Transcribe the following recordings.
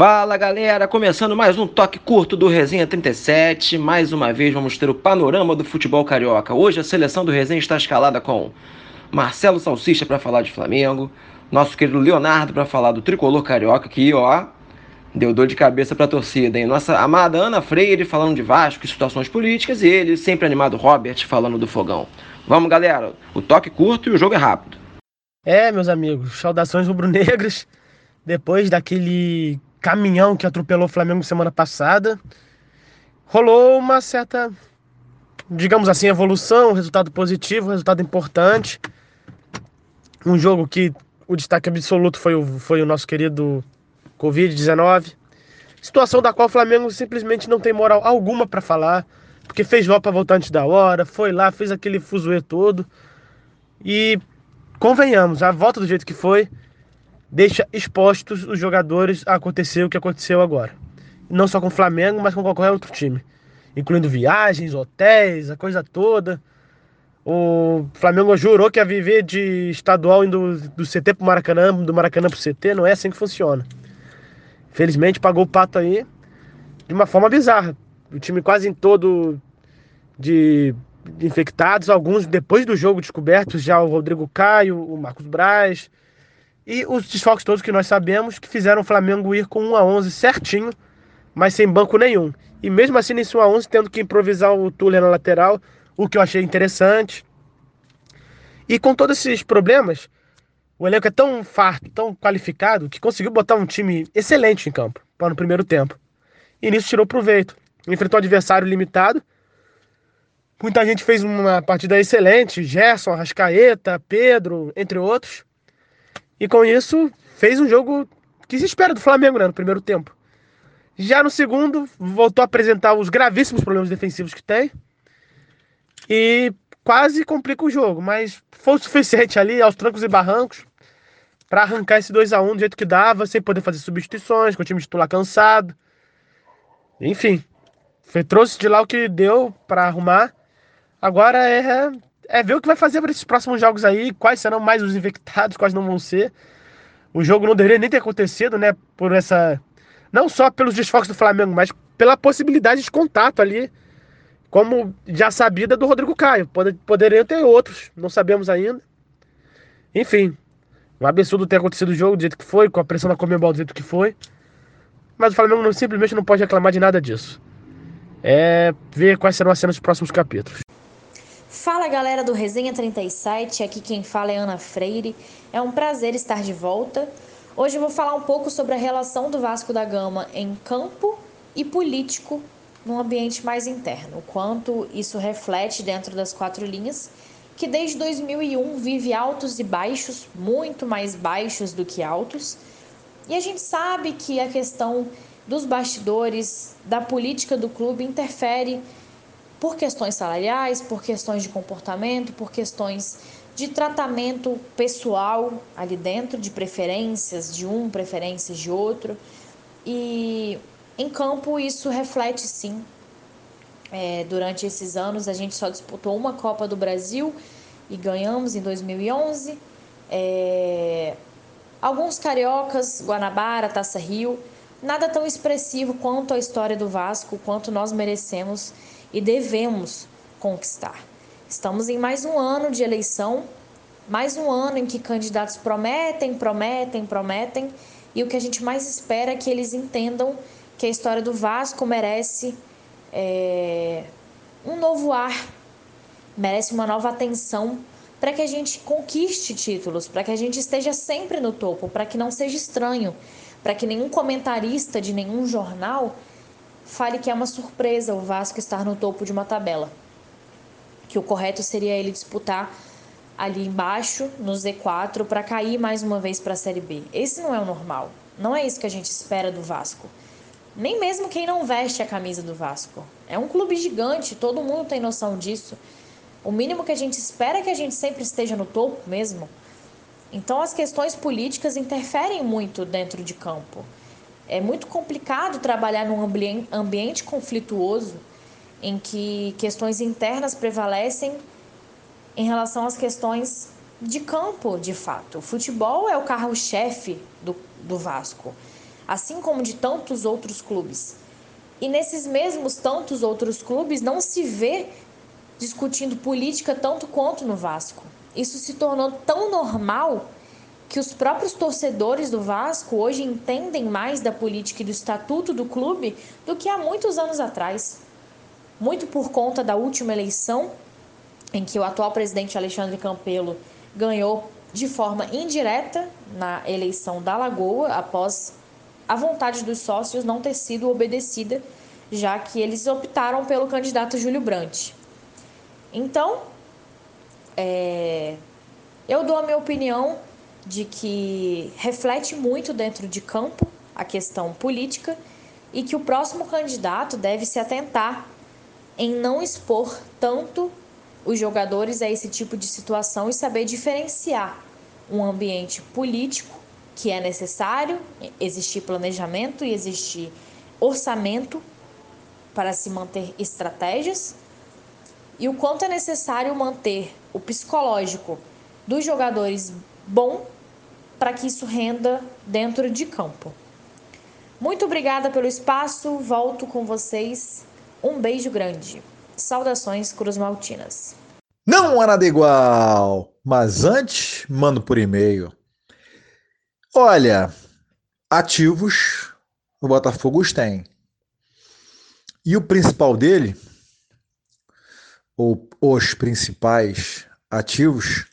Fala galera, começando mais um toque curto do Resenha 37. Mais uma vez vamos ter o panorama do futebol carioca. Hoje a seleção do Resenha está escalada com Marcelo Salsicha para falar de Flamengo, nosso querido Leonardo para falar do tricolor carioca, que ó, deu dor de cabeça para a torcida, hein? Nossa amada Ana Freire falando de Vasco e situações políticas, e ele, sempre animado Robert, falando do fogão. Vamos galera, o toque curto e o jogo é rápido. É, meus amigos, saudações rubro-negras. Depois daquele caminhão que atropelou o Flamengo semana passada, rolou uma certa, digamos assim, evolução, resultado positivo, resultado importante. Um jogo que o destaque absoluto foi o, foi o nosso querido Covid-19. Situação da qual o Flamengo simplesmente não tem moral alguma para falar, porque fez volta para voltar antes da hora, foi lá, fez aquele fuzuê todo. E convenhamos, a volta do jeito que foi deixa expostos os jogadores a acontecer o que aconteceu agora. Não só com o Flamengo, mas com qualquer outro time. Incluindo viagens, hotéis, a coisa toda. O Flamengo jurou que ia viver de estadual indo do CT pro Maracanã, do Maracanã pro CT, não é assim que funciona. Felizmente pagou o pato aí de uma forma bizarra. O time quase em todo de infectados, alguns depois do jogo descobertos, já o Rodrigo Caio, o Marcos Braz, e os desfalques todos que nós sabemos que fizeram o Flamengo ir com 1 a 11 certinho, mas sem banco nenhum. E mesmo assim, nesse 1 a 11 tendo que improvisar o Tuller na lateral, o que eu achei interessante. E com todos esses problemas, o elenco é tão farto, tão qualificado, que conseguiu botar um time excelente em campo para no primeiro tempo. E nisso tirou proveito. Enfrentou um adversário limitado. Muita gente fez uma partida excelente, Gerson, Arrascaeta, Pedro, entre outros. E com isso, fez um jogo que se espera do Flamengo né, no primeiro tempo. Já no segundo, voltou a apresentar os gravíssimos problemas defensivos que tem. E quase complica o jogo, mas foi o suficiente ali, aos trancos e barrancos, para arrancar esse 2 a 1 do jeito que dava, sem poder fazer substituições, com o time titular cansado. Enfim, foi, trouxe de lá o que deu para arrumar. Agora é é ver o que vai fazer para esses próximos jogos aí, quais serão mais os infectados, quais não vão ser. O jogo não deveria nem ter acontecido, né? Por essa. Não só pelos desfalques do Flamengo, mas pela possibilidade de contato ali, como já sabida do Rodrigo Caio. poderiam ter outros, não sabemos ainda. Enfim, um absurdo ter acontecido o jogo do jeito que foi, com a pressão da Comembol do jeito que foi. Mas o Flamengo não, simplesmente não pode reclamar de nada disso. É ver quais serão as cenas dos próximos capítulos. Fala galera do Resenha 37, aqui quem fala é Ana Freire. É um prazer estar de volta. Hoje eu vou falar um pouco sobre a relação do Vasco da Gama em campo e político num ambiente mais interno, o quanto isso reflete dentro das quatro linhas, que desde 2001 vive altos e baixos, muito mais baixos do que altos. E a gente sabe que a questão dos bastidores, da política do clube interfere por questões salariais, por questões de comportamento, por questões de tratamento pessoal ali dentro, de preferências de um, preferências de outro. E em campo isso reflete sim. É, durante esses anos a gente só disputou uma Copa do Brasil e ganhamos em 2011. É, alguns cariocas, Guanabara, Taça Rio, nada tão expressivo quanto a história do Vasco, quanto nós merecemos e devemos conquistar. Estamos em mais um ano de eleição, mais um ano em que candidatos prometem, prometem, prometem, e o que a gente mais espera é que eles entendam que a história do Vasco merece é, um novo ar, merece uma nova atenção para que a gente conquiste títulos, para que a gente esteja sempre no topo, para que não seja estranho, para que nenhum comentarista de nenhum jornal fale que é uma surpresa o Vasco estar no topo de uma tabela. Que o correto seria ele disputar ali embaixo, no Z4, para cair mais uma vez para a Série B. Esse não é o normal. Não é isso que a gente espera do Vasco. Nem mesmo quem não veste a camisa do Vasco. É um clube gigante, todo mundo tem noção disso. O mínimo que a gente espera é que a gente sempre esteja no topo mesmo. Então as questões políticas interferem muito dentro de campo. É muito complicado trabalhar num ambiente conflituoso em que questões internas prevalecem em relação às questões de campo, de fato. O futebol é o carro-chefe do, do Vasco. assim como de tantos outros clubes. E nesses mesmos tantos outros clubes não se vê discutindo política tanto quanto no Vasco. Isso se tornou tão normal que os próprios torcedores do Vasco hoje entendem mais da política e do estatuto do clube do que há muitos anos atrás. Muito por conta da última eleição, em que o atual presidente Alexandre Campelo ganhou de forma indireta na eleição da Lagoa, após a vontade dos sócios não ter sido obedecida, já que eles optaram pelo candidato Júlio Brandt. Então, é, eu dou a minha opinião de que reflete muito dentro de campo a questão política e que o próximo candidato deve se atentar em não expor tanto os jogadores a esse tipo de situação e saber diferenciar um ambiente político que é necessário existir planejamento e existir orçamento para se manter estratégias e o quanto é necessário manter o psicológico dos jogadores bom para que isso renda dentro de campo. Muito obrigada pelo espaço, volto com vocês. Um beijo grande. Saudações Cruz Maltinas. Não há nada igual, mas antes mando por e-mail. Olha, ativos o Botafogo tem. E o principal dele, ou os principais ativos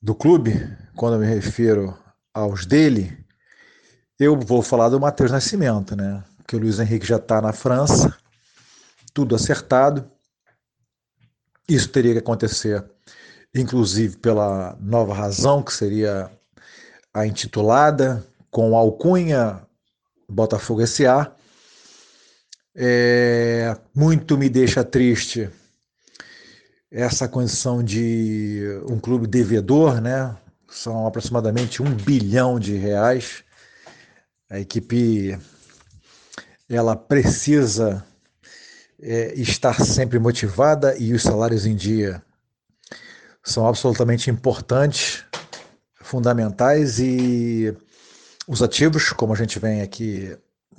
do clube, quando eu me refiro aos dele, eu vou falar do Matheus Nascimento, né? Que o Luiz Henrique já está na França, tudo acertado. Isso teria que acontecer, inclusive pela nova razão, que seria a intitulada, com alcunha Botafogo SA. É, muito me deixa triste essa condição de um clube devedor, né? São aproximadamente um bilhão de reais. A equipe ela precisa é, estar sempre motivada e os salários em dia são absolutamente importantes, fundamentais e os ativos, como a gente vem aqui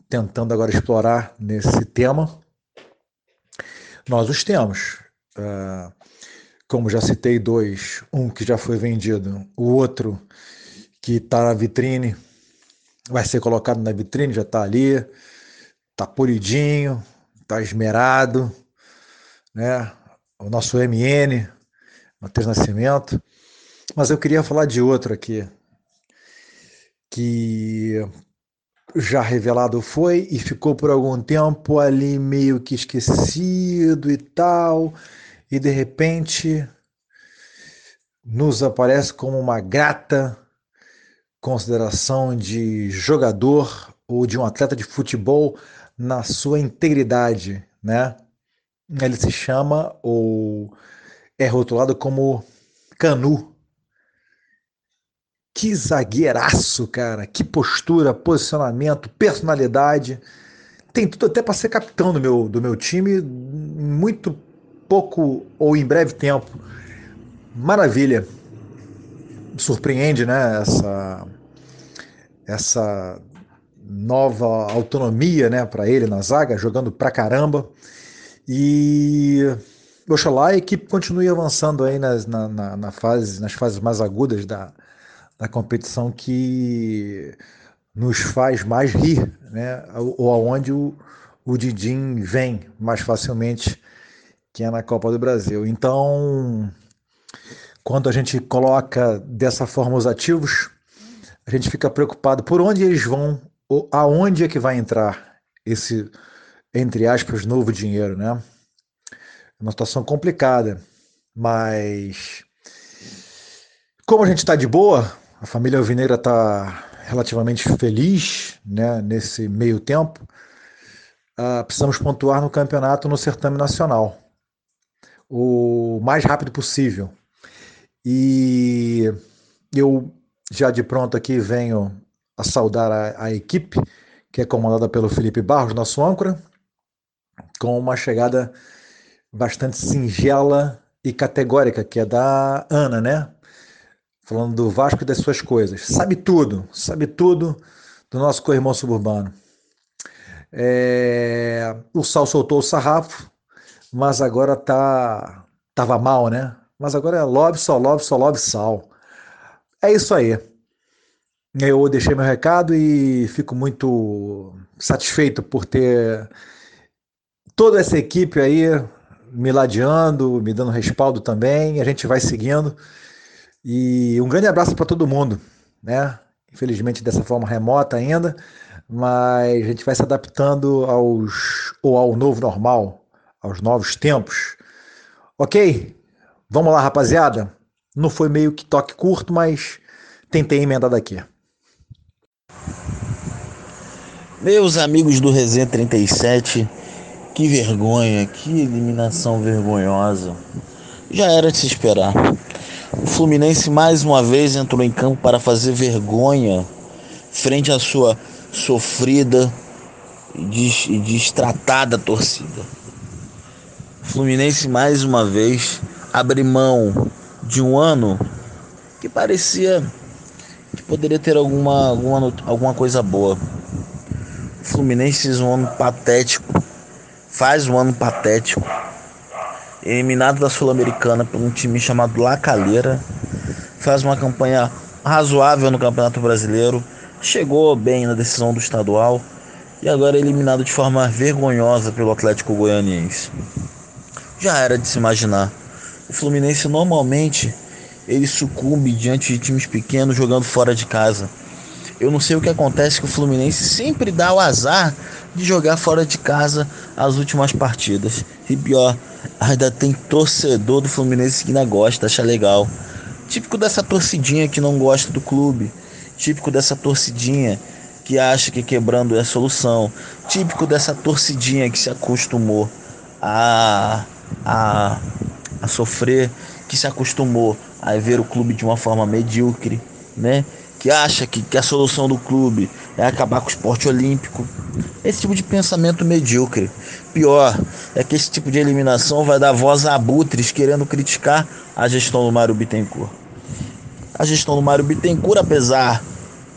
tentando agora explorar nesse tema, nós os temos. Uh, como já citei, dois. Um que já foi vendido, o outro que está na vitrine, vai ser colocado na vitrine, já está ali, está polidinho, está esmerado, né? O nosso MN, Matheus Nascimento. Mas eu queria falar de outro aqui, que já revelado foi e ficou por algum tempo ali meio que esquecido e tal e de repente nos aparece como uma grata consideração de jogador ou de um atleta de futebol na sua integridade, né? Ele se chama ou é rotulado como Canu. Que zagueiraço, cara! Que postura, posicionamento, personalidade. Tem tudo até para ser capitão do meu, do meu time. Muito pouco ou em breve tempo. Maravilha. Surpreende, né? Essa, essa nova autonomia, né, para ele na zaga, jogando pra caramba. E oxalá a equipe continue avançando aí nas, na, na, na fase, nas fases mais agudas da, da competição que nos faz mais rir, né? Ou aonde o, o Didim vem mais facilmente que é na Copa do Brasil. Então, quando a gente coloca dessa forma os ativos, a gente fica preocupado por onde eles vão, ou aonde é que vai entrar esse, entre aspas, novo dinheiro, né? É uma situação complicada, mas como a gente está de boa, a família alvineira está relativamente feliz né, nesse meio tempo, uh, precisamos pontuar no campeonato no certame nacional o mais rápido possível. E eu já de pronto aqui venho a saudar a, a equipe, que é comandada pelo Felipe Barros, nosso âncora, com uma chegada bastante singela e categórica, que é da Ana, né? Falando do Vasco e das suas coisas. Sabe tudo, sabe tudo do nosso co-irmão suburbano. É, o Sal soltou o sarrafo, mas agora tá tava mal, né? Mas agora é lobby, só lobby, só lobby, sal. É isso aí. Eu deixei meu recado e fico muito satisfeito por ter toda essa equipe aí me ladeando, me dando respaldo também. A gente vai seguindo. E um grande abraço para todo mundo, né? Infelizmente dessa forma remota ainda, mas a gente vai se adaptando aos ou ao novo normal, aos novos tempos. Ok? Vamos lá, rapaziada. Não foi meio que toque curto, mas tentei emendar daqui. Meus amigos do Resenha 37, que vergonha, que eliminação vergonhosa. Já era de se esperar. O Fluminense mais uma vez entrou em campo para fazer vergonha frente à sua sofrida e destratada torcida. Fluminense mais uma vez abre mão de um ano que parecia que poderia ter alguma, alguma, alguma coisa boa. Fluminense fez um ano patético, faz um ano patético eliminado da Sul-Americana por um time chamado La Calera, faz uma campanha razoável no Campeonato Brasileiro, chegou bem na decisão do estadual e agora é eliminado de forma vergonhosa pelo Atlético Goianiense. Já era de se imaginar. O Fluminense normalmente ele sucumbe diante de times pequenos jogando fora de casa. Eu não sei o que acontece que o Fluminense sempre dá o azar de jogar fora de casa as últimas partidas. E pior, ainda tem torcedor do Fluminense que ainda gosta, acha legal. Típico dessa torcidinha que não gosta do clube. Típico dessa torcidinha que acha que quebrando é a solução. Típico dessa torcidinha que se acostumou a, a, a sofrer, que se acostumou a ver o clube de uma forma medíocre, né? que acha que, que a solução do clube é acabar com o esporte olímpico. Esse tipo de pensamento medíocre. Pior é que esse tipo de eliminação vai dar voz a abutres querendo criticar a gestão do Mário Bittencourt. A gestão do Mário Bittencourt, apesar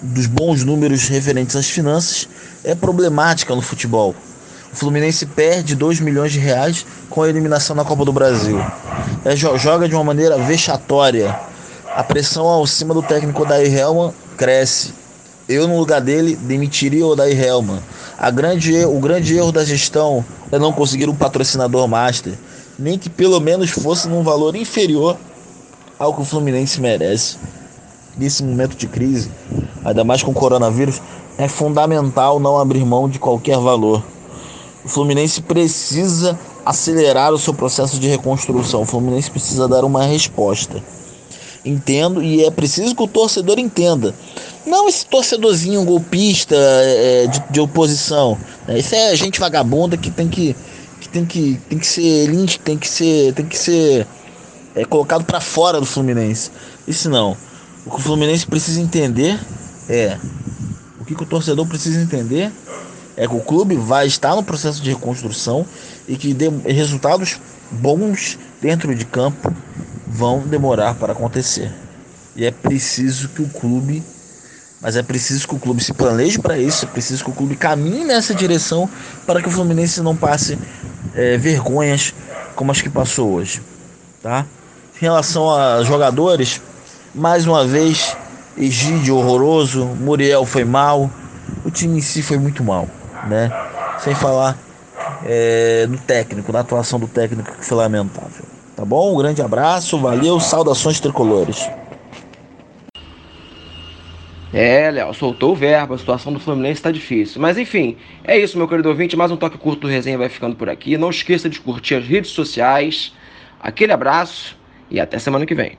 dos bons números referentes às finanças, é problemática no futebol. O Fluminense perde 2 milhões de reais com a eliminação na Copa do Brasil. É, joga de uma maneira vexatória a pressão ao cima do técnico Odair Helman cresce. Eu, no lugar dele, demitiria o Odair Helman. A grande, o grande erro da gestão é não conseguir um patrocinador master, nem que pelo menos fosse num valor inferior ao que o Fluminense merece. Nesse momento de crise, ainda mais com o coronavírus, é fundamental não abrir mão de qualquer valor. O Fluminense precisa acelerar o seu processo de reconstrução. O Fluminense precisa dar uma resposta. Entendo e é preciso que o torcedor entenda. Não esse torcedorzinho golpista é, de, de, oposição. Né? Isso é gente vagabunda que tem que, que tem que tem que ser lynch, tem que ser tem que ser é, colocado para fora do Fluminense. Isso não. O que o Fluminense precisa entender é o que, que o torcedor precisa entender é que o clube vai estar no processo de reconstrução e que resultados bons dentro de campo vão demorar para acontecer. E é preciso que o clube, mas é preciso que o clube se planeje para isso, é preciso que o clube caminhe nessa direção para que o Fluminense não passe é, vergonhas como as que passou hoje, tá? Em relação a jogadores, mais uma vez, Egídio horroroso, Muriel foi mal, o time em si foi muito mal, né? Sem falar é, do técnico, da atuação do técnico que foi lamentável. Tá bom? Um grande abraço, valeu, saudações tricolores. É, Léo, soltou o verbo, a situação do Fluminense está difícil. Mas enfim, é isso, meu querido ouvinte. Mais um toque curto do resenha vai ficando por aqui. Não esqueça de curtir as redes sociais. Aquele abraço e até semana que vem.